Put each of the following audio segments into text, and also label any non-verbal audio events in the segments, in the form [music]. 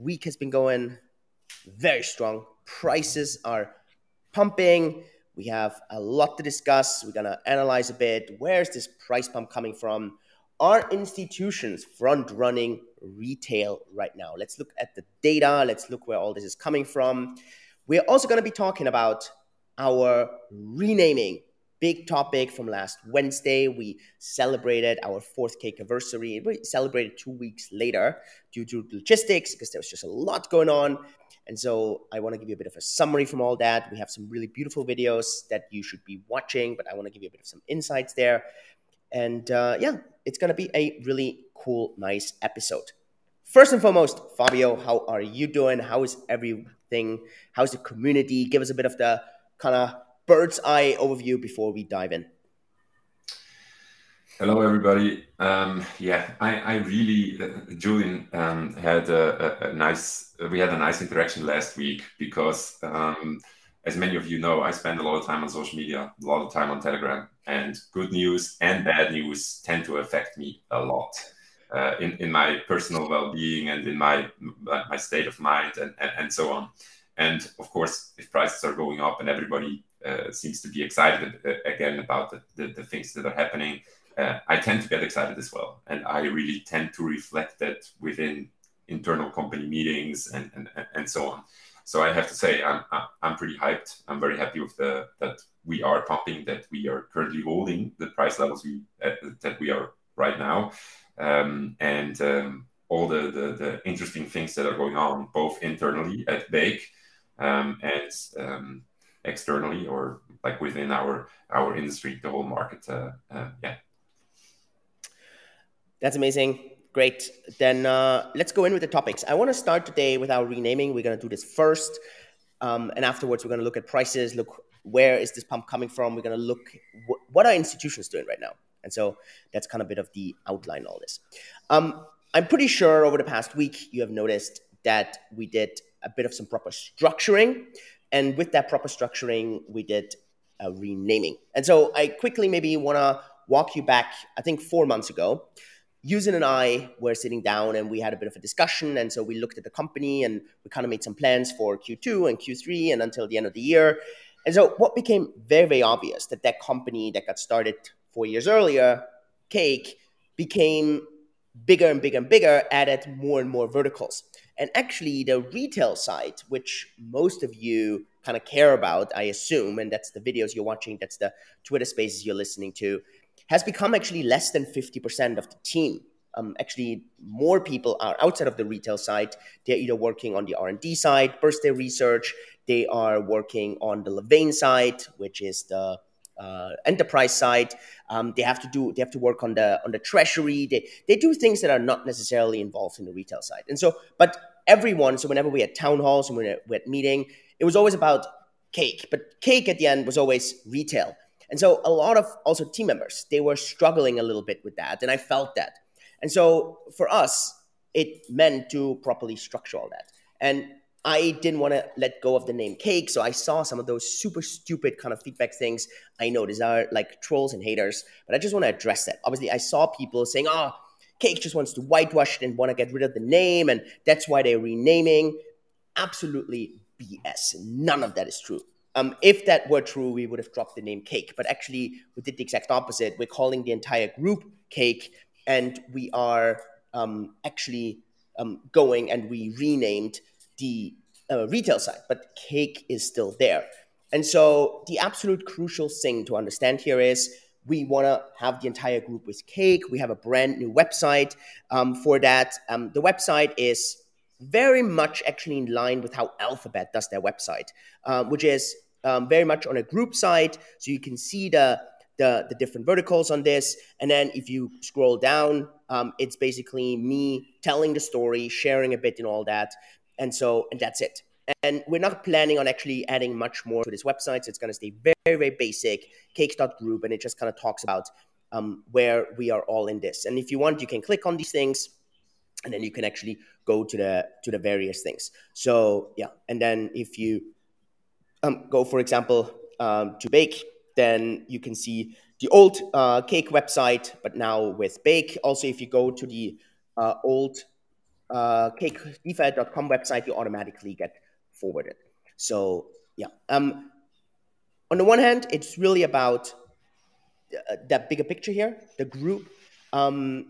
week has been going very strong. Prices are pumping. We have a lot to discuss. We're going to analyze a bit. Where's this price pump coming from? Are institutions front running retail right now? Let's look at the data. Let's look where all this is coming from. We're also going to be talking about our renaming big topic from last Wednesday. We celebrated our fourth cake anniversary. We celebrated two weeks later due to logistics because there was just a lot going on. And so I want to give you a bit of a summary from all that. We have some really beautiful videos that you should be watching, but I want to give you a bit of some insights there. And uh, yeah, it's going to be a really cool, nice episode. First and foremost, Fabio, how are you doing? How is everything? How's the community? Give us a bit of the kind of bird's eye overview before we dive in. Hello, everybody. Um, yeah, I, I really, uh, Julian um, had a, a, a, nice, we had a nice interaction last week because, um, as many of you know, I spend a lot of time on social media, a lot of time on Telegram, and good news and bad news tend to affect me a lot uh, in, in my personal well-being and in my my state of mind and, and, and so on. And of course, if prices are going up and everybody uh, seems to be excited uh, again about the, the, the, things that are happening, uh, I tend to get excited as well. And I really tend to reflect that within internal company meetings and, and, and so on. So I have to say, I'm, I'm pretty hyped. I'm very happy with the that we are pumping, that we are currently holding the price levels we uh, that we are right now, um, and um, all the, the, the interesting things that are going on both internally at Bake um, and um, externally or like within our our industry, the whole market. Uh, uh, yeah. That's amazing. Great. Then uh, let's go in with the topics. I want to start today with our renaming. We're going to do this first. Um, and afterwards, we're going to look at prices, look where is this pump coming from. We're going to look wh- what are institutions doing right now. And so that's kind of a bit of the outline all this. Um, I'm pretty sure over the past week you have noticed that we did a bit of some proper structuring. And with that proper structuring, we did a renaming. And so I quickly maybe want to walk you back, I think four months ago. U-Zyn and I were sitting down and we had a bit of a discussion. And so we looked at the company and we kind of made some plans for Q2 and Q3 and until the end of the year. And so what became very, very obvious that that company that got started four years earlier, Cake, became bigger and bigger and bigger, added more and more verticals. And actually, the retail side, which most of you kind of care about, I assume, and that's the videos you're watching, that's the Twitter spaces you're listening to, has become actually less than 50% of the team. Um, actually, more people are outside of the retail side. They're either working on the R&D side, birthday research. They are working on the Levain side, which is the uh, enterprise side. Um, they have to do they have to work on the on the treasury. They they do things that are not necessarily involved in the retail side. And so, but everyone. So whenever we had town halls and we had, we had meeting, it was always about cake. But cake at the end was always retail. And so a lot of also team members they were struggling a little bit with that, and I felt that. And so for us, it meant to properly structure all that. And I didn't want to let go of the name Cake, so I saw some of those super stupid kind of feedback things. I know these are like trolls and haters, but I just want to address that. Obviously, I saw people saying, "Oh, Cake just wants to whitewash it and want to get rid of the name, and that's why they're renaming." Absolutely BS. None of that is true. Um, if that were true, we would have dropped the name Cake, but actually, we did the exact opposite. We're calling the entire group Cake, and we are um, actually um, going and we renamed the uh, retail side, but cake is still there. And so the absolute crucial thing to understand here is we want to have the entire group with cake. We have a brand new website um, for that. Um, the website is very much actually in line with how Alphabet does their website, uh, which is um, very much on a group site. So you can see the, the, the different verticals on this. And then if you scroll down, um, it's basically me telling the story, sharing a bit and all that. And so, and that's it. And we're not planning on actually adding much more to this website. So it's going to stay very, very basic, cakes.group, and it just kind of talks about um, where we are all in this. And if you want, you can click on these things, and then you can actually go to the to the various things. So yeah, and then if you um, go, for example, um, to Bake, then you can see the old uh, Cake website, but now with Bake. Also, if you go to the uh, old uh, cakedefi.com website, you automatically get forwarded. So yeah, um, on the one hand, it's really about uh, that bigger picture here, the group. Um,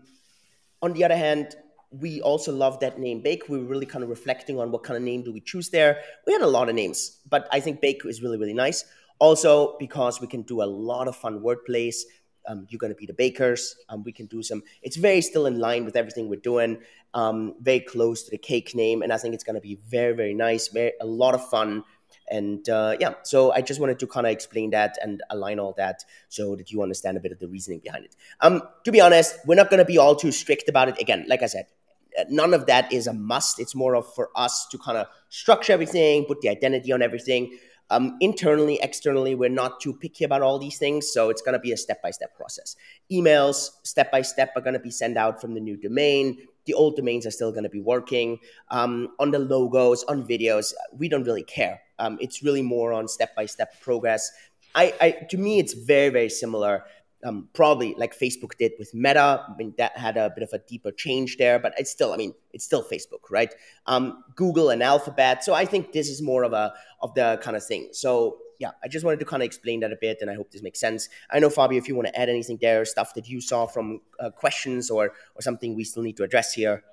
on the other hand, we also love that name Bake. We were really kind of reflecting on what kind of name do we choose there. We had a lot of names, but I think Bake is really, really nice. Also, because we can do a lot of fun wordplays. Um, you're going to be the bakers. Um, we can do some. It's very still in line with everything we're doing. Um, very close to the cake name, and I think it's going to be very, very nice. Very a lot of fun. And uh, yeah, so I just wanted to kind of explain that and align all that so that you understand a bit of the reasoning behind it. Um, to be honest, we're not going to be all too strict about it. Again, like I said, uh, none of that is a must. It's more of for us to kind of structure everything, put the identity on everything. Um, internally, externally, we're not too picky about all these things. So it's going to be a step by step process. Emails, step by step, are going to be sent out from the new domain. The old domains are still going to be working. Um, on the logos, on videos, we don't really care. Um, it's really more on step by step progress. I, I, to me, it's very, very similar. Um, probably like Facebook did with Meta. I mean, that had a bit of a deeper change there, but it's still, I mean, it's still Facebook, right? Um, Google and Alphabet. So I think this is more of a of the kind of thing. So yeah, I just wanted to kind of explain that a bit, and I hope this makes sense. I know Fabio, if you want to add anything there, stuff that you saw from uh, questions or or something we still need to address here.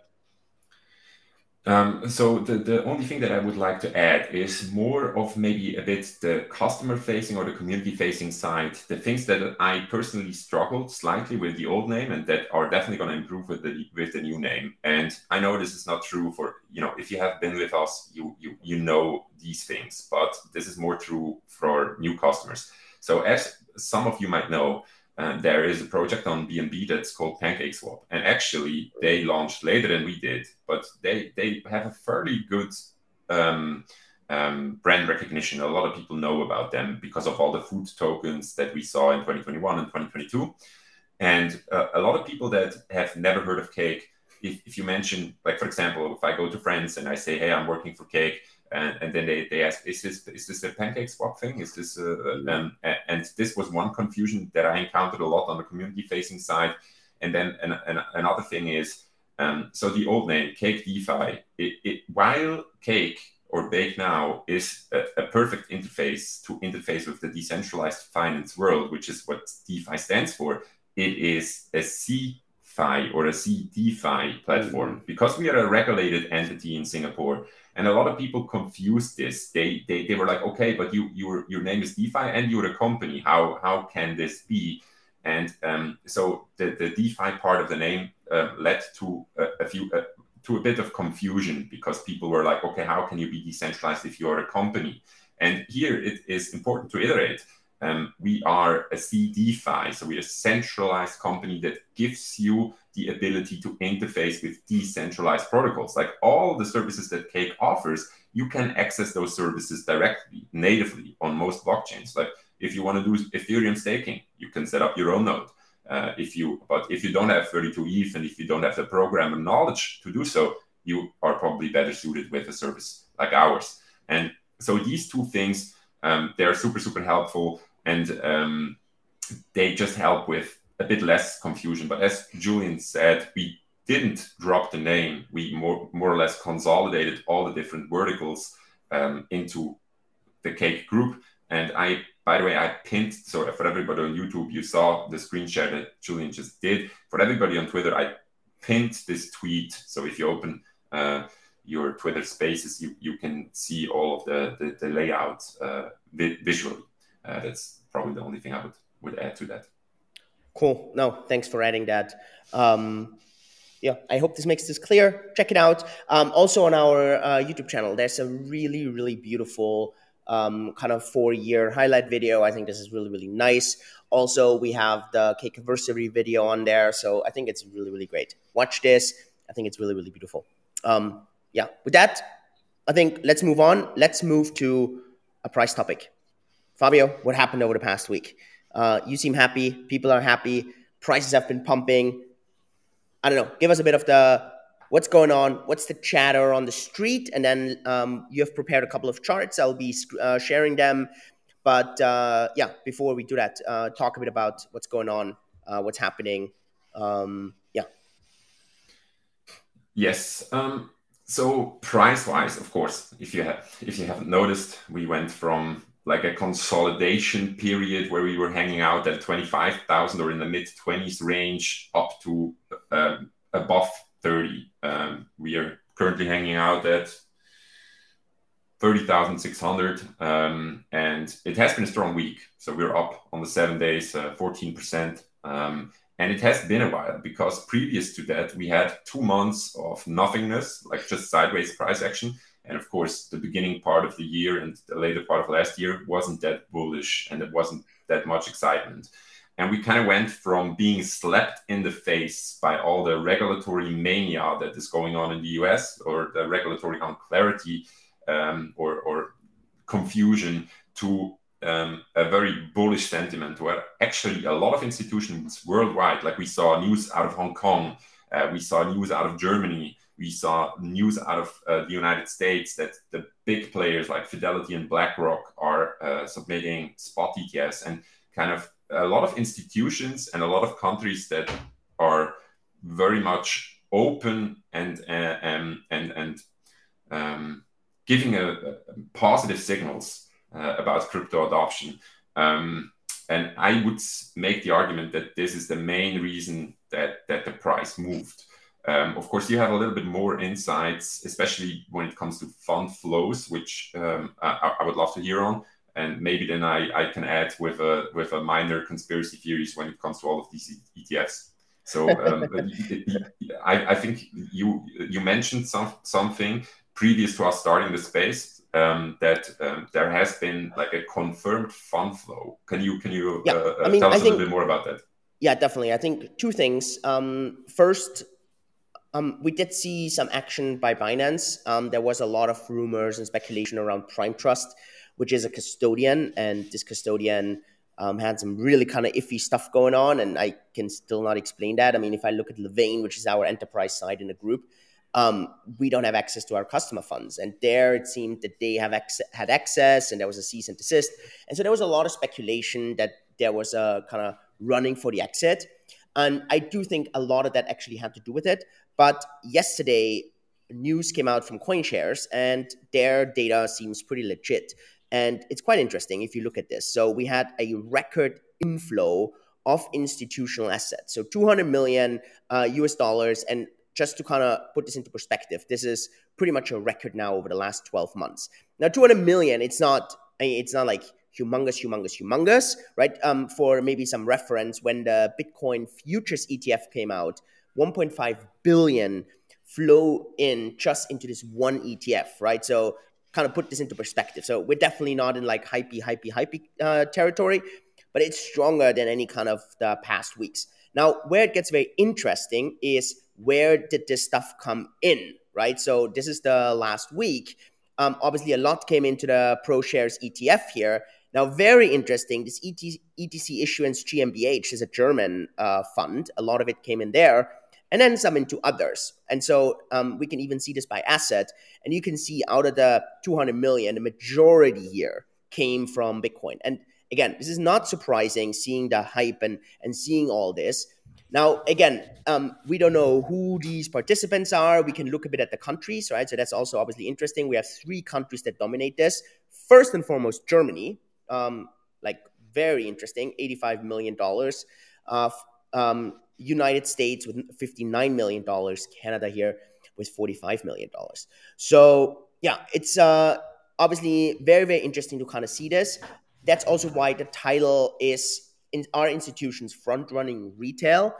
Um, so the, the only thing that I would like to add is more of maybe a bit the customer facing or the community facing side, the things that I personally struggled slightly with the old name and that are definitely going to improve with the with the new name. And I know this is not true for you know if you have been with us, you you you know these things, but this is more true for new customers. So as some of you might know, and there is a project on BNB that's called Pancake Swap. And actually, they launched later than we did, but they, they have a fairly good um, um, brand recognition. A lot of people know about them because of all the food tokens that we saw in 2021 and 2022. And uh, a lot of people that have never heard of Cake, if, if you mention, like, for example, if I go to friends and I say, hey, I'm working for Cake, and, and then they, they ask, is this is this a pancake swap thing? Is this a, um, and this was one confusion that I encountered a lot on the community facing side. And then an, an, another thing is, um, so the old name Cake DeFi, it, it, while Cake or Bake Now is a, a, perfect interface to interface with the decentralized finance world, which is what DeFi stands for. It is a CeFi or a CeDeFi platform mm-hmm. because we are a regulated entity in Singapore and a lot of people confuse this. They they, they were like okay but you your your name is defi and you're a company. How how can this be? And um, so the, the defi part of the name uh, led to a, a few uh, to a bit of confusion because people were like okay how can you be decentralized if you're a company? And here it is important to iterate um, we are a CeDeFi, so we're a centralized company that gives you the ability to interface with decentralized protocols. Like all the services that Cake offers, you can access those services directly, natively on most blockchains. Like if you want to do Ethereum staking, you can set up your own node. Uh, if you, but if you don't have 32 ETH and if you don't have the programmer knowledge to do so, you are probably better suited with a service like ours. And so these two things, um, they are super, super helpful and um, they just help with a bit less confusion. But as Julian said, we didn't drop the name. We more more or less consolidated all the different verticals um, into the Cake group. And I, by the way, I pinned so for everybody on YouTube, you saw the screen share that Julian just did. For everybody on Twitter, I pinned this tweet. So if you open uh, your Twitter Spaces, you you can see all of the the, the layout uh, visually. Uh, that's probably the only thing I would would add to that. Cool. No, thanks for adding that. Um, yeah, I hope this makes this clear. Check it out. Um, also on our uh, YouTube channel, there's a really, really beautiful um, kind of four-year highlight video. I think this is really, really nice. Also, we have the cake anniversary video on there, so I think it's really, really great. Watch this. I think it's really, really beautiful. Um, yeah. With that, I think let's move on. Let's move to a price topic. Fabio, what happened over the past week? Uh, you seem happy. People are happy. Prices have been pumping. I don't know. Give us a bit of the what's going on. What's the chatter on the street? And then um, you have prepared a couple of charts. I'll be uh, sharing them. But uh, yeah, before we do that, uh, talk a bit about what's going on, uh, what's happening. Um, yeah. Yes. Um, so price-wise, of course, if you have if you haven't noticed, we went from like a consolidation period where we were hanging out at 25,000 or in the mid 20s range up to uh, above 30. Um, we are currently hanging out at 30,600. Um, and it has been a strong week. So we're up on the seven days, uh, 14%. Um, and it has been a while because previous to that, we had two months of nothingness, like just sideways price action. And of course, the beginning part of the year and the later part of last year wasn't that bullish and it wasn't that much excitement. And we kind of went from being slapped in the face by all the regulatory mania that is going on in the US or the regulatory unclarity um, or, or confusion to um, a very bullish sentiment where actually a lot of institutions worldwide, like we saw news out of Hong Kong, uh, we saw news out of Germany, we saw news out of uh, the United States that the big players like Fidelity and BlackRock are uh, submitting spot ETFs and kind of a lot of institutions and a lot of countries that are very much open and uh, um, and and um, giving a, a positive signals uh, about crypto adoption. Um, and I would make the argument that this is the main reason that that the price moved. Um, of course, you have a little bit more insights, especially when it comes to fund flows, which um, I, I, would love to hear on. And maybe then I, I can add with a with a minor conspiracy theories when it comes to all of these ETFs. So um, [laughs] I, I think you you mentioned some something previous to us starting the space um, that um, there has been like a confirmed fund flow. Can you can you yeah, uh, I mean, tell us I a think, little bit more about that? Yeah, definitely. I think two things. Um, first, um, we did see some action by Binance. Um, there was a lot of rumors and speculation around Prime Trust, which is a custodian, and this custodian um, had some really kind of iffy stuff going on, and I can still not explain that. I mean, if I look at Levain, which is our enterprise side in the group, um, we don't have access to our customer funds. And there it seemed that they have ex- had access and there was a cease and desist. And so there was a lot of speculation that there was a kind of running for the exit. And I do think a lot of that actually had to do with it. But yesterday, news came out from CoinShares and their data seems pretty legit. And it's quite interesting if you look at this. So we had a record inflow of institutional assets. So 200 million uh, US dollars. And just to kind of put this into perspective, this is pretty much a record now over the last 12 months. Now, 200 million, it's not, it's not like humongous, humongous, humongous, right? Um, for maybe some reference, when the Bitcoin futures ETF came out, 1.5 billion flow in just into this one ETF, right? So kind of put this into perspective. So we're definitely not in like hypey, hypey, hypey uh, territory, but it's stronger than any kind of the past weeks. Now, where it gets very interesting is where did this stuff come in, right? So this is the last week. Um, obviously, a lot came into the ProShares ETF here. Now, very interesting, this ET, ETC issuance GmbH is a German uh, fund. A lot of it came in there, and then some into others. And so um, we can even see this by asset. And you can see out of the 200 million, the majority here came from Bitcoin. And again, this is not surprising seeing the hype and, and seeing all this. Now, again, um, we don't know who these participants are. We can look a bit at the countries, right? So that's also obviously interesting. We have three countries that dominate this. First and foremost, Germany, um, like very interesting, $85 million. Uh, um, United States with $59 million. Canada here with $45 million. So, yeah, it's uh, obviously very, very interesting to kind of see this. That's also why the title is in our institutions front running retail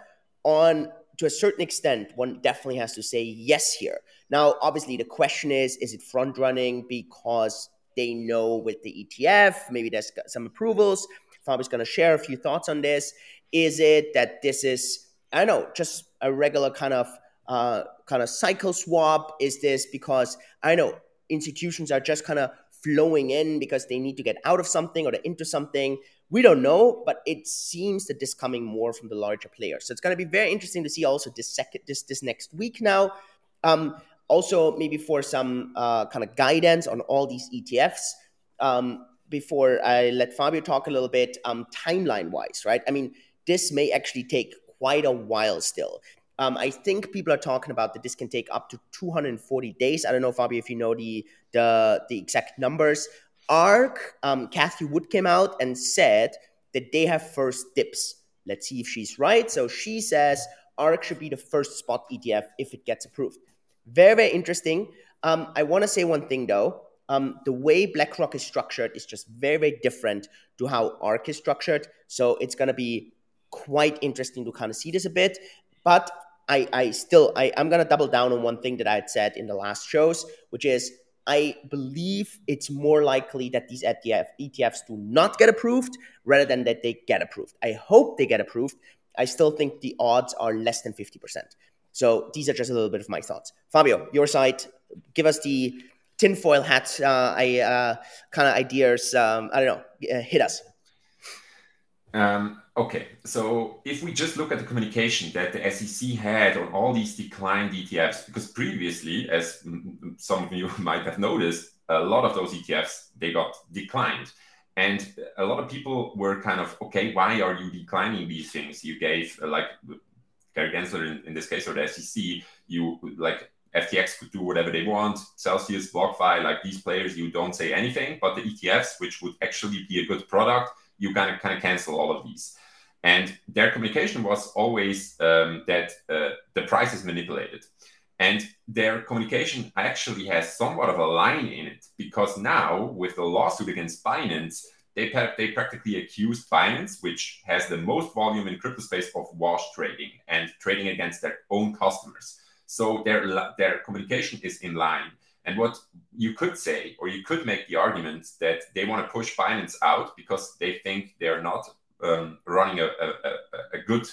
on to a certain extent one definitely has to say yes here now obviously the question is is it front running because they know with the etf maybe there's some approvals Fabi's going to share a few thoughts on this is it that this is i know just a regular kind of uh, kind of cycle swap is this because i know institutions are just kind of flowing in because they need to get out of something or into something we don't know, but it seems that this coming more from the larger players. So it's going to be very interesting to see also this second this this next week now. Um, also, maybe for some uh, kind of guidance on all these ETFs. Um, before I let Fabio talk a little bit, um, timeline wise, right? I mean, this may actually take quite a while still. Um, I think people are talking about that this can take up to 240 days. I don't know, Fabio, if you know the the, the exact numbers. ARK, um, Cathie Wood came out and said that they have first dips. Let's see if she's right. So she says ARK should be the first spot ETF if it gets approved. Very, very interesting. Um, I want to say one thing though. Um, the way BlackRock is structured is just very, very different to how ARK is structured. So it's going to be quite interesting to kind of see this a bit. But I, I still, I, I'm going to double down on one thing that I had said in the last shows, which is I believe it's more likely that these ETF, ETFs do not get approved rather than that they get approved. I hope they get approved. I still think the odds are less than 50%. So these are just a little bit of my thoughts. Fabio, your side, give us the tinfoil hat uh, I, uh, kind of ideas. Um, I don't know, uh, hit us. Um, okay, so if we just look at the communication that the SEC had on all these declined ETFs, because previously, as some of you [laughs] might have noticed, a lot of those ETFs they got declined, and a lot of people were kind of okay, why are you declining these things? You gave uh, like Gary Gensler in, in this case or the SEC, you like FTX could do whatever they want, Celsius, BlockFi, like these players, you don't say anything, but the ETFs, which would actually be a good product you kind of kind of cancel all of these. And their communication was always um, that uh, the price is manipulated. And their communication actually has somewhat of a line in it because now, with the lawsuit against Binance, they, they practically accused Binance, which has the most volume in crypto space, of wash trading and trading against their own customers. So their, their communication is in line. And what you could say, or you could make the argument that they want to push Binance out because they think they're not um, running a, a, a, good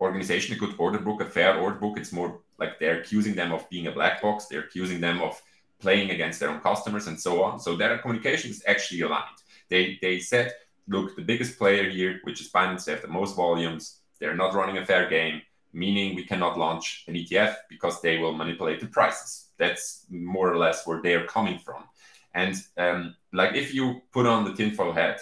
organization, a good order book, a fair order book. It's more like they're accusing them of being a black box. They're accusing them of playing against their own customers and so on. So their communication is actually aligned. They, they said, look, the biggest player here, which is Binance, they have the most volumes. They're not running a fair game, meaning we cannot launch an ETF because they will manipulate the prices that's more or less where they're coming from. And um, like if you put on the tinfoil hat,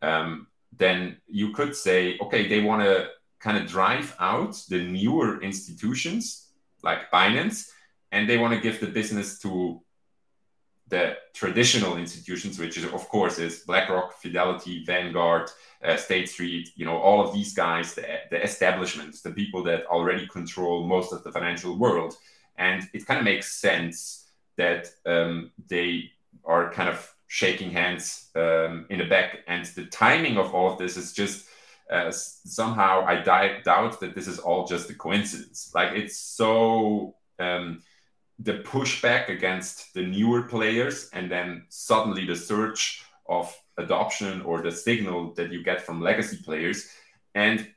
um, then you could say, okay, they want to kind of drive out the newer institutions like Binance, and they want to give the business to the traditional institutions, which is of course is BlackRock, Fidelity, Vanguard, uh, State Street, you know, all of these guys, the, the establishments, the people that already control most of the financial world. And it kind of makes sense that um, they are kind of shaking hands um, in the back. And the timing of all of this is just uh, somehow I di- doubt that this is all just a coincidence. Like it's so um, the pushback against the newer players, and then suddenly the surge of adoption or the signal that you get from legacy players. And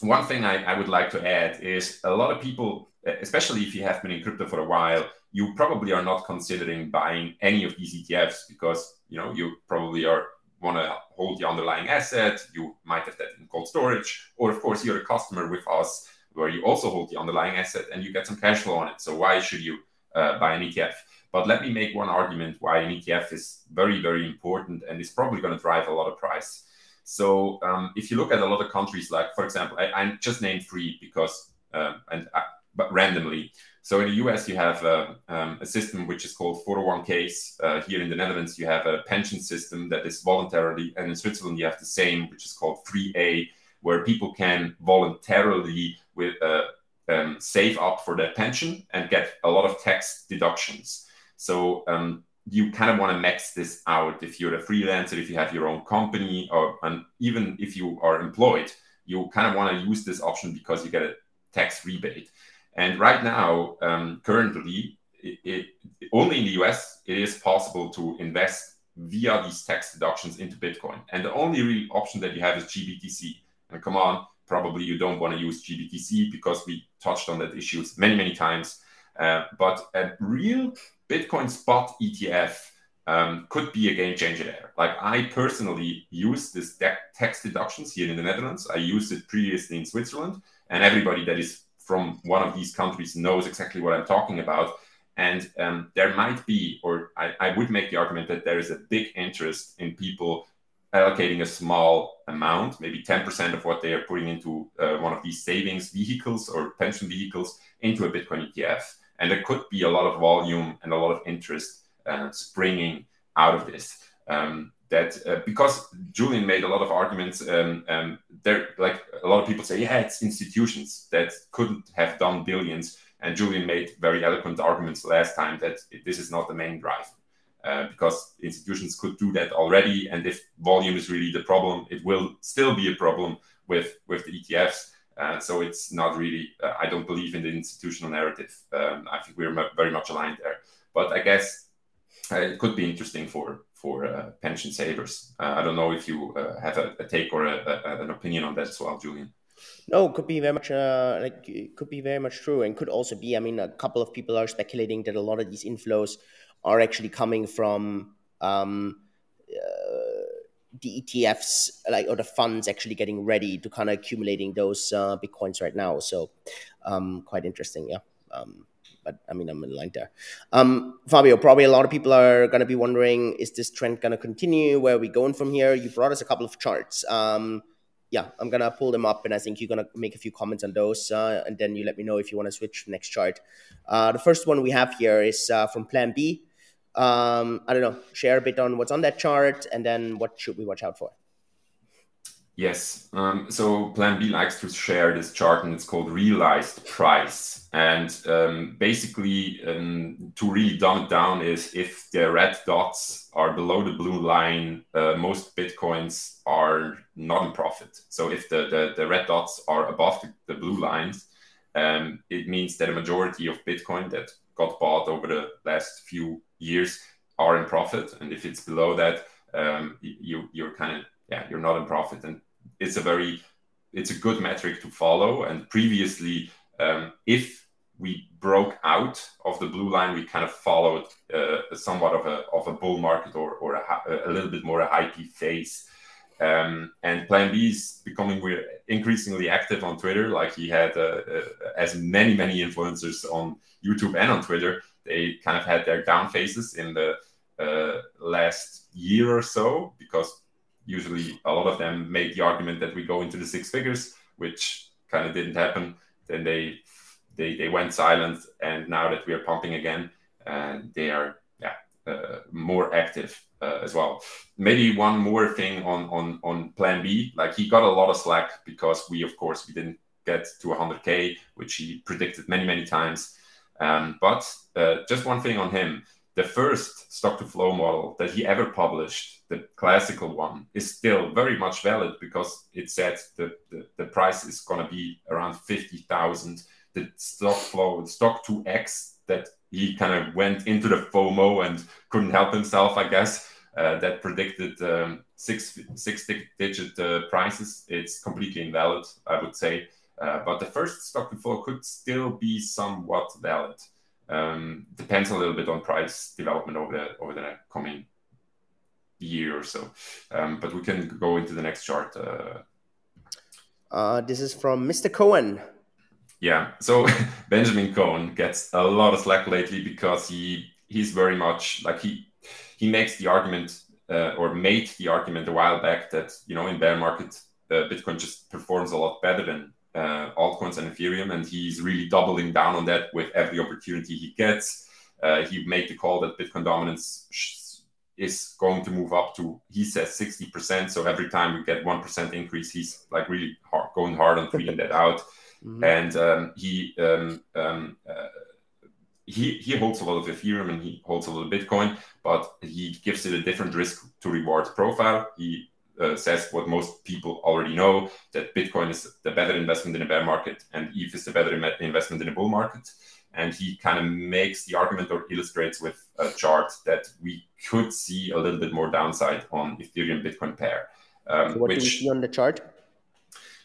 one thing I, I would like to add is a lot of people especially if you have been in crypto for a while, you probably are not considering buying any of these ETFs because you know you probably are want to hold the underlying asset. You might have that in cold storage, or of course you're a customer with us where you also hold the underlying asset and you get some cash flow on it. So why should you uh, buy an ETF? But let me make one argument why an ETF is very very important and is probably going to drive a lot of price. So um, if you look at a lot of countries, like for example, I, I just named three because um, and I, but randomly. So in the US, you have a, um, a system which is called 401ks. Uh, here in the Netherlands, you have a pension system that is voluntarily, and in Switzerland, you have the same, which is called 3A, where people can voluntarily with uh, um, save up for their pension and get a lot of tax deductions. So um, you kind of want to max this out if you're a freelancer, if you have your own company, or and even if you are employed, you kind of want to use this option because you get a tax rebate. And right now, um, currently, it, it, only in the US, it is possible to invest via these tax deductions into Bitcoin. And the only real option that you have is GBTC. And come on, probably you don't want to use GBTC because we touched on that issues many, many times. Uh, but a real Bitcoin spot ETF um, could be a game changer there. Like I personally use this tax deductions here in the Netherlands. I used it previously in Switzerland, and everybody that is from one of these countries knows exactly what I'm talking about. And um, there might be, or I, I, would make the argument that there is a big interest in people allocating a small amount, maybe 10% of what they are putting into uh, one of these savings vehicles or pension vehicles into a Bitcoin ETF. And there could be a lot of volume and a lot of interest uh, springing out of this. Um, that uh, because Julian made a lot of arguments, um, um, there like a lot of people say, yeah, it's institutions that couldn't have done billions. And Julian made very eloquent arguments last time that this is not the main driver. Uh, because institutions could do that already. And if volume is really the problem, it will still be a problem with, with the ETFs. Uh, so it's not really, uh, I don't believe in the institutional narrative. Um, I think we're very much aligned there. But I guess uh, it could be interesting for, for uh, pension savers. I don't know if you have a, a, take or a, a, an opinion on that as well, Julian. No, could be very much uh, like it could be very much true, and could also be. I mean, a couple of people are speculating that a lot of these inflows are actually coming from um, uh, the ETFs, like or the funds actually getting ready to kind of accumulating those uh, bitcoins right now. So um, quite interesting, yeah. Um, but I mean, I'm in line there. Um, Fabio, probably a lot of people are going to be wondering: Is this trend going to continue? Where are we going from here? You brought us a couple of charts. Um, yeah, I'm gonna pull them up, and I think you're gonna make a few comments on those, uh, and then you let me know if you want to switch to next chart. Uh, the first one we have here is uh, from Plan B. Um, I don't know, share a bit on what's on that chart and then what should we watch out for? Yes. Um, so Plan B likes to share this chart and it's called realized price. And um, basically, um, to really dumb it down, is if the red dots are below the blue line, uh, most Bitcoins are not in profit. So if the, the, the red dots are above the, the blue lines, um, it means that a majority of Bitcoin that got bought over the last few years are in profit, and if it's below that, um, you you're kind of yeah you're not in profit, and it's a very it's a good metric to follow. And previously, um, if we broke out of the blue line, we kind of followed uh, somewhat of a of a bull market or or a, a little bit more a hype phase. Um, and Plan B is becoming increasingly active on Twitter. Like he had uh, uh, as many many influencers on YouTube and on Twitter they kind of had their down phases in the uh, last year or so because usually a lot of them made the argument that we go into the six figures, which kind of didn't happen. Then they they they went silent, and now that we are pumping again, and uh, they are yeah uh, more active uh, as well. Maybe one more thing on on on Plan B, like he got a lot of slack because we of course we didn't get to 100k, which he predicted many many times. Um, but uh, just one thing on him the first stock to flow model that he ever published, the classical one, is still very much valid because it said that the, the price is going to be around 50,000. The stock flow, stock to X that he kind of went into the FOMO and couldn't help himself, I guess, uh, that predicted um, six six digit uh, prices. It's completely invalid, I would say. Uh, but the first stock to flow could still be somewhat valid. Um, depends a little bit on price development over the over the coming year or so. Um, but we can go into the next chart. Uh, uh, this is from Mr. Cowen. Yeah, so [laughs] Benjamin Cowen gets a lot of slack lately because he he's very much like he he makes the argument uh, or made the argument a while back that you know in bear market uh, Bitcoin just performs a lot better than uh, altcoins and Ethereum, and he's really doubling down on that with every opportunity he gets. Uh, he made the call that Bitcoin dominance is going to move up to, he says, 60%. So every time we get 1% increase, he's like really hard, going hard on tweeting that out. [laughs] Mm-hmm. And um, he, um, um, uh, he, he holds a lot of Ethereum and he holds a lot of Bitcoin, but he gives it a different risk to reward profile. He uh, says what most people already know that Bitcoin is the better investment in a bear market and ETH is the better investment in a bull market. And he kind of makes the argument or illustrates with a chart that we could see a little bit more downside on Ethereum Bitcoin pair. Um, so what which, do we see on the chart?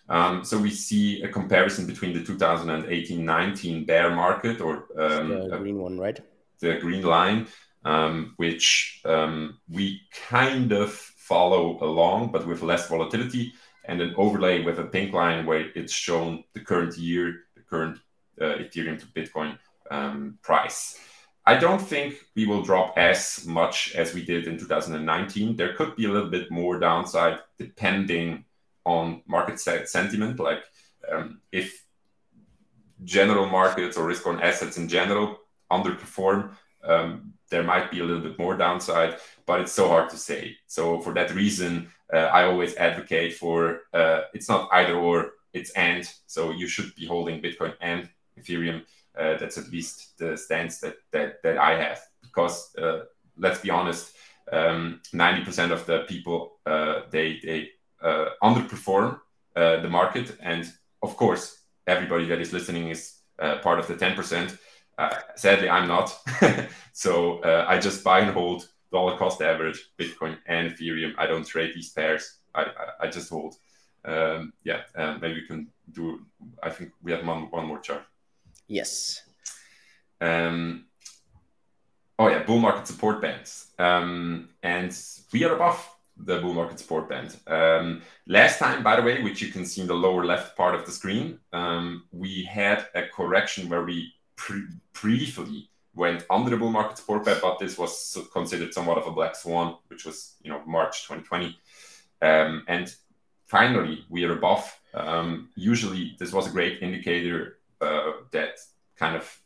Um, so we see a comparison between the 2018-19 bear market or um, the green one, right? The green line, um, which um, we kind of follow along, but with less volatility, and an overlay with a pink line where it's shown the current year, the current uh, Ethereum to Bitcoin um, price. I don't think we will drop as much as we did in 2019. There could be a little bit more downside depending on market sentiment. Like um, if general markets or risk on assets in general underperform, um, there might be a little bit more downside, but it's so hard to say. So for that reason, uh, I always advocate for uh, it's not either or, it's and. So you should be holding Bitcoin and Ethereum uh, that's at least the stance that that, that I have. Because uh, let's be honest, um, 90% of the people uh, they they uh, underperform the market, and of course, everybody that is listening is part of the 10%. Sadly, I'm not. [laughs] so I just buy and hold dollar cost average, Bitcoin and Ethereum. I don't trade these pairs. I, I, I just hold. Um, yeah, maybe we can do. I think we have one, one more chart. Yes. Um, oh yeah, bull market support bands, um, and we are above the bull market support band. Um, last time, by the way, which you can see in the lower left part of the screen, um, we had a correction where we briefly went under the bull market support band, but this was considered somewhat of a black swan, which was you know March 2020, um, and finally we are above. Um, usually, this was a great indicator uh, that kind of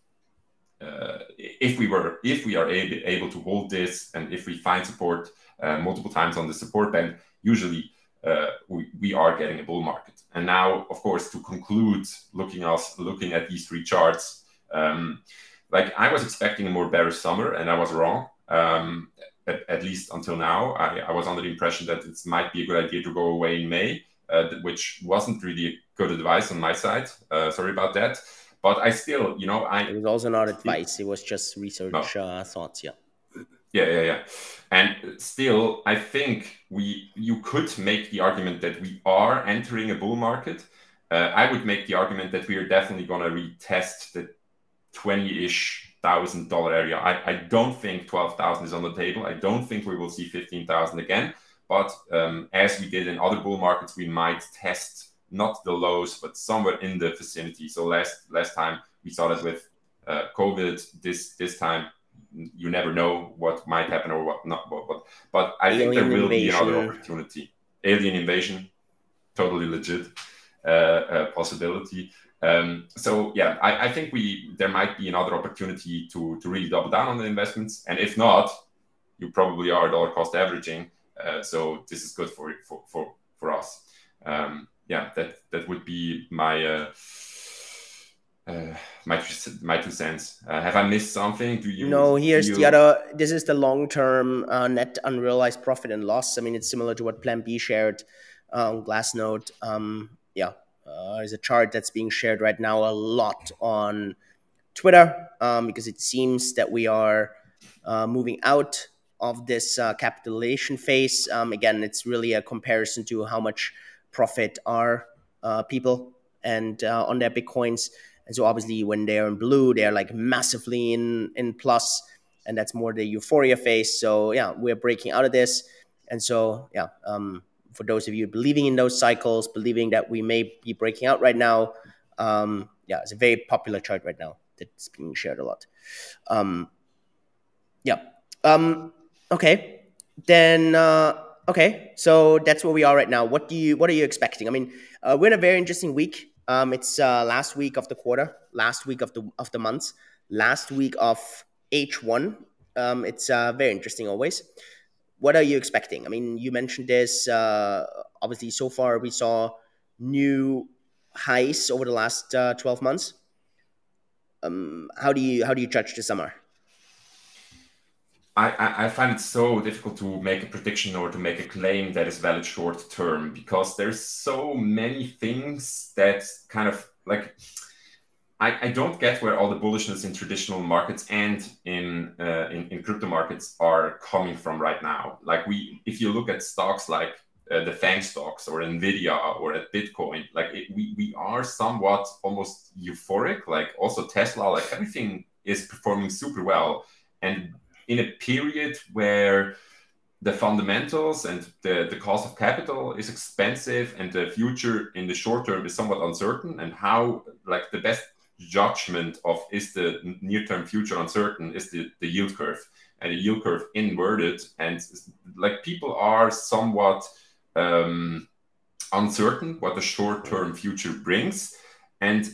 uh, if we were if we are able, able to hold this and if we find support uh, multiple times on the support band usually uh, we, we are getting a bull market and now of course to conclude looking us looking at these three charts um, like i was expecting a more bearish summer and i was wrong um, at, at, least until now I, I, was under the impression that it might be a good idea to go away in may uh, which wasn't really good advice on my side. Uh, sorry about that. But I still, you know, I. It was also not advice. It was just research no. uh, thoughts. Yeah. Yeah, yeah, yeah. And still, I think we you could make the argument that we are entering a bull market. Uh, I would make the argument that we are definitely going to retest the twenty-ish thousand dollar area. I, I don't think twelve thousand is on the table. I don't think we will see fifteen thousand again. But um, as we did in other bull markets, we might test not the lows, but somewhere in the vicinity. So last last time we saw that with uh, COVID. This this time you never know what might happen or what not. But but, but I Alien think there will invasion. be another opportunity. Alien invasion, totally legit uh, uh, possibility. Um, so yeah, I, I think we there might be another opportunity to to really double down on the investments, and if not, you probably are dollar cost averaging. Uh, so this is good for for for, for us. Um, yeah, that that would be my uh, uh, my my two cents. Uh, have I missed something? Do you? No. Here's you... the other. This is the long term uh, net unrealized profit and loss. I mean, it's similar to what Plan B shared uh, on Glassnode. Um, yeah, uh, there's a chart that's being shared right now a lot on Twitter um, because it seems that we are uh, moving out of this capitalization phase. Um, again, it's really a comparison to how much profit are uh, people and uh, on their bitcoins. And so obviously when they're in blue, they're like massively in in plus, and that's more the euphoria phase. So yeah, we're breaking out of this, and so yeah, um, for those of you believing in those cycles, believing that we may be breaking out right now, um, yeah, it's a very popular chart right now that's being shared a lot. Um, yeah. Um, okay. Then. Uh, okay, so that's where we are right now. What do you what are you expecting? I mean, uh, we're in a very interesting week. Um, it's uh, last week of the quarter, last week of the of the month, last week of H one. Um, it's uh, very interesting always. What are you expecting? I mean, you mentioned this. Uh, obviously, so far we saw new highs over the last uh, twelve months. Um, how do you how do you judge the summer? I, I find it so difficult to make a prediction or to make a claim that is valid short term because there's so many things that kind of like I, I don't get where all the bullishness in traditional markets and in, uh, in in crypto markets are coming from right now. Like we, if you look at stocks like uh, the FANG stocks or Nvidia or at Bitcoin, like it, we we are somewhat almost euphoric. Like also Tesla, like everything is performing super well, and in a period where the fundamentals and the, the cost of capital is expensive and the future in the short term is somewhat uncertain and how like the best judgment of is the near-term future uncertain is the, the yield curve. And the yield curve inverted and like people are somewhat um, uncertain what the short-term future brings. And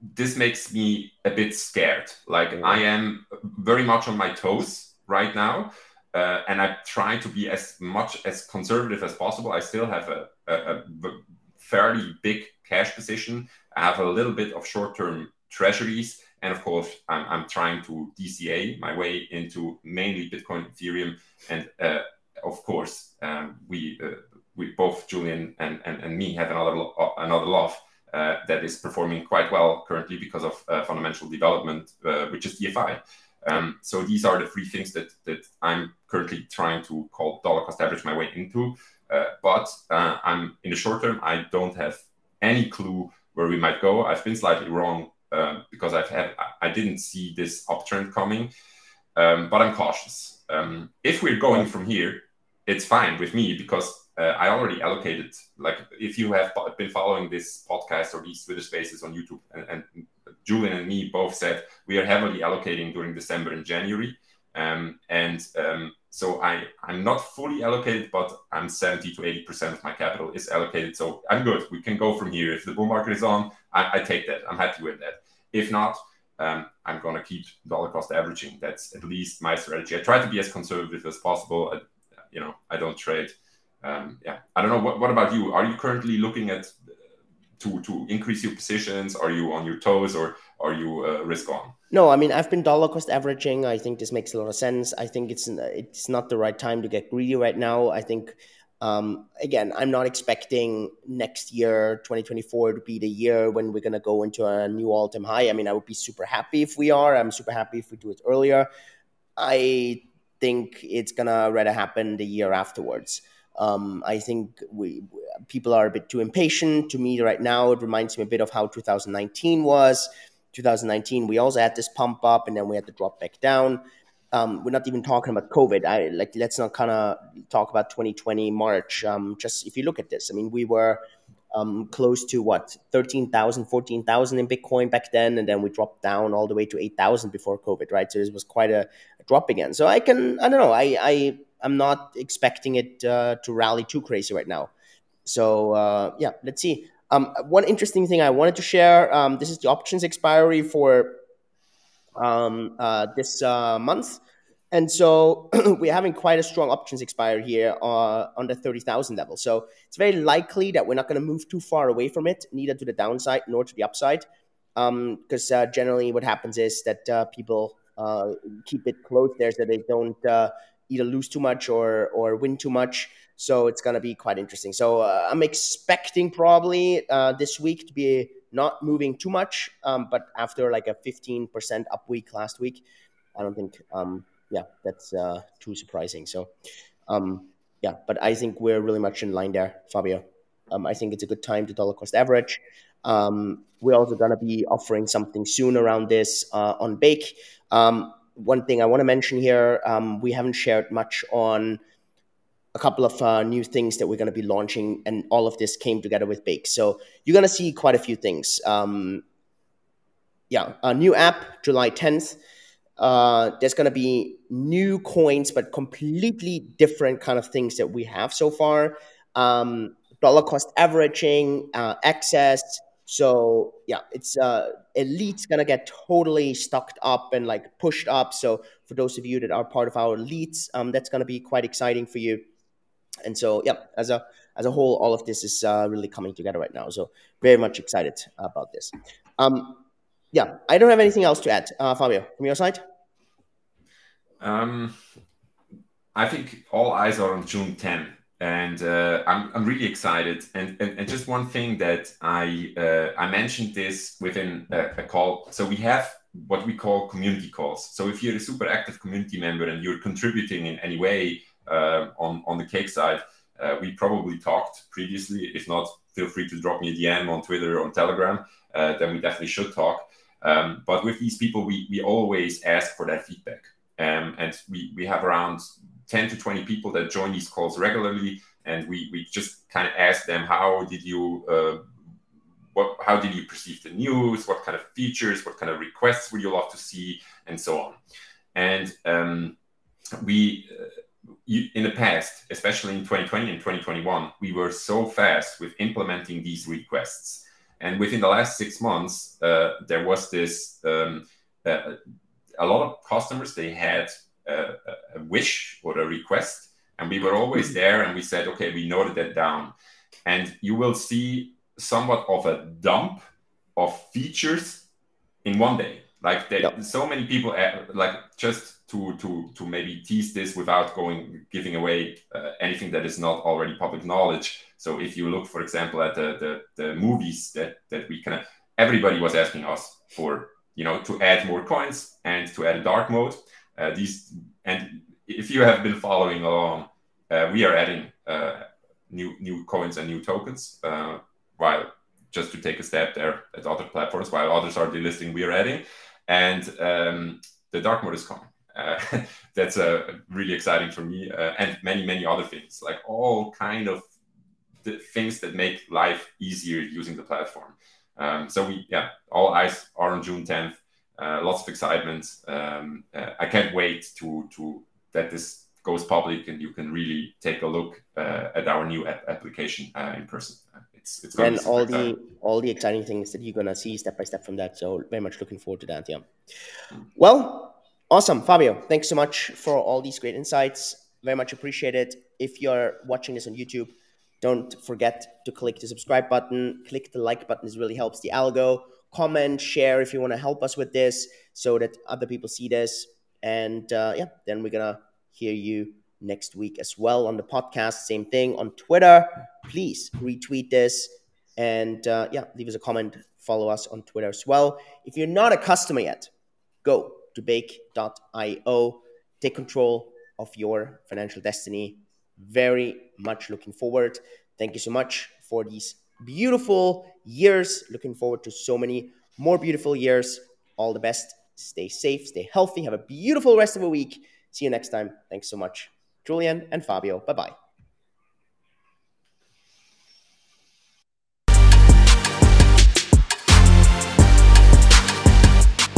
this makes me a bit scared. Like i am very much on my toes right now uh, and i try to be as much as conservative as possible. I still have a, a, a fairly big cash position I have a little bit of short-term treasuries, and of course, I'm, I'm trying to DCA my way into mainly Bitcoin, Ethereum, and uh, of course, um, we uh, we both Julian and, and, and me have another uh, another love uh, that is performing quite well currently because of uh, fundamental development, uh, which is DFI. Um, so these are the three things that that I'm currently trying to call dollar cost average my way into. but I'm in the short term, I don't have any clue where we might go. I've been slightly wrong uh, because I've had I didn't see this uptrend coming, um, but I'm cautious. Um, if we're going from here, it's fine with me because uh, I already allocated. Like if you have been following this podcast or these Twitter Spaces on YouTube, and, and Julian and me both said we are heavily allocating during December and January, um, and um, so I, I'm not fully allocated, but I'm 70 to 80% of my capital is allocated. So I'm good. We can go from here. If the bull market is on, I, I take that. I'm happy with that. If not, um, I'm going to keep dollar cost averaging. That's at least my strategy. I try to be as conservative as possible. I, you know, I don't trade. Um, yeah, I don't know. What, what about you? Are you currently looking at to to increase your positions? Are you on your toes or are you uh, risk on? No, I mean I've been dollar cost averaging. I think this makes a lot of sense. I think it's it's not the right time to get greedy right now. I think um, again, I'm not expecting next year, 2024, to be the year when we're going to go into a new all time high. I mean, I would be super happy if we are. I'm super happy if we do it earlier. I think it's going to rather happen the year afterwards. Um, I think we people are a bit too impatient. To me, right now, it reminds me a bit of how 2019 was. 2019, we also had this pump up, and then we had to drop back down. Um, we're not even talking about COVID. I like let's not kind of talk about 2020 March. Um, just if you look at this, I mean, we were um, close to what 13,000, 14,000 in Bitcoin back then, and then we dropped down all the way to 8,000 before COVID, right? So this was quite a, a drop again. So I can, I don't know, I, I I'm not expecting it uh, to rally too crazy right now. So uh, yeah, let's see. Um, one interesting thing I wanted to share. Um, this is the options expiry for um, uh, this uh, month, and so [clears throat] we're having quite a strong options expiry here uh, on the thirty thousand level. So it's very likely that we're not going to move too far away from it, neither to the downside nor to the upside, because um, uh, generally what happens is that uh, people keep it close there so they don't either lose too much or or win too much. So it's gonna be quite interesting. So uh, I'm expecting probably uh, this week to be not moving too much, um, but after like a 15% up week last week, I don't think um, yeah that's uh, too surprising. So um, yeah, but I think we're really much in line there, Fabio. Um, I think it's a good time to dollar cost average. Um, we're also going to be offering something soon around this uh, on Bake. Um, one thing I want to mention here, um, we haven't shared much on a couple of uh, new things that we're going to be launching, and all of this came together with Bake. So you're going to see quite a few things. Um, yeah, a new app, July 10th. Uh, there's going to be new coins, but completely different kind of things that we have so far. Um, dollar cost averaging, uh, access, so yeah, it's uh, elite's gonna get totally stocked up and like pushed up. So for those of you that are part of our elites, um, that's gonna be quite exciting for you. And so yeah, as a as a whole, all of this is uh, really coming together right now. So very much excited about this. Um, yeah, I don't have anything else to add, uh, Fabio, from your side. Um, I think all eyes are on June 10 and uh, I'm, I'm really excited. And, and, and, just one thing that I uh, I mentioned this within a, a, call. So we have what we call community calls. So if you're a super active community member and you're contributing in any way uh, on on the cake side, uh, we probably talked previously. If not, feel free to drop me a DM on Twitter or on Telegram. Uh, then we definitely should talk. Um, but with these people, we we always ask for that feedback. Um, and we, we have around 10 to 20 people that join these calls regularly and we, we just kind of ask them how did you uh, what, how did you perceive the news? What kind of features? What kind of requests would you love to see? And so on. And um, we, uh, in the past, especially in 2020 and 2021, we were so fast with implementing these requests. And within the last six months, uh, there was this um, uh, a lot of customers they had a, a, wish or a request, and we were always mm-hmm. there, and we said, okay, we noted that down, and you will see somewhat of a dump of features in one day. Like there, yep. so many people uh, like just to to to maybe tease this without going giving away uh, anything that is not already public knowledge. So if you look, for example, at the the, the movies that that we kind of everybody was asking us for you know to add more coins and to add a dark mode. Uh, these and if you have been following along, uh, we are adding uh, new new coins and new tokens. Uh, while just to take a step there at other platforms, while others are delisting, we are adding, and um, the dark mode is coming. Uh, [laughs] that's uh, really exciting for me, and many many other things like all kind of the things that make life easier using the platform. Um, so we, yeah, all eyes are on June 10th. Uh, lots of excitement. Um, uh, I can't wait to to that this goes public and you can really take a look uh, at our new app application uh, in person. Uh, it's it's and all the all the exciting things that you're gonna see step by step from that. So very much looking forward to that. Yeah. Mm. Well, awesome, Fabio. Thanks so much for all these great insights. Very much appreciate it. If you're watching this on YouTube don't forget to click the subscribe button. Click the like button. This really helps the algo. Comment, share if you want to help us with this so that other people see this. And uh, yeah, then we're going to hear you next week as well on the podcast. Same thing on Twitter. Please retweet this and uh, yeah, leave us a comment. Follow us on Twitter as well. If you're not a customer yet, go to bake.io. Take control of your financial destiny very much looking forward. Thank you so much for these beautiful years. Looking forward to so many more beautiful years. All the best. Stay safe, stay healthy. Have a beautiful rest of the week. See you next time. Thanks so much, Julian and Fabio. Bye bye.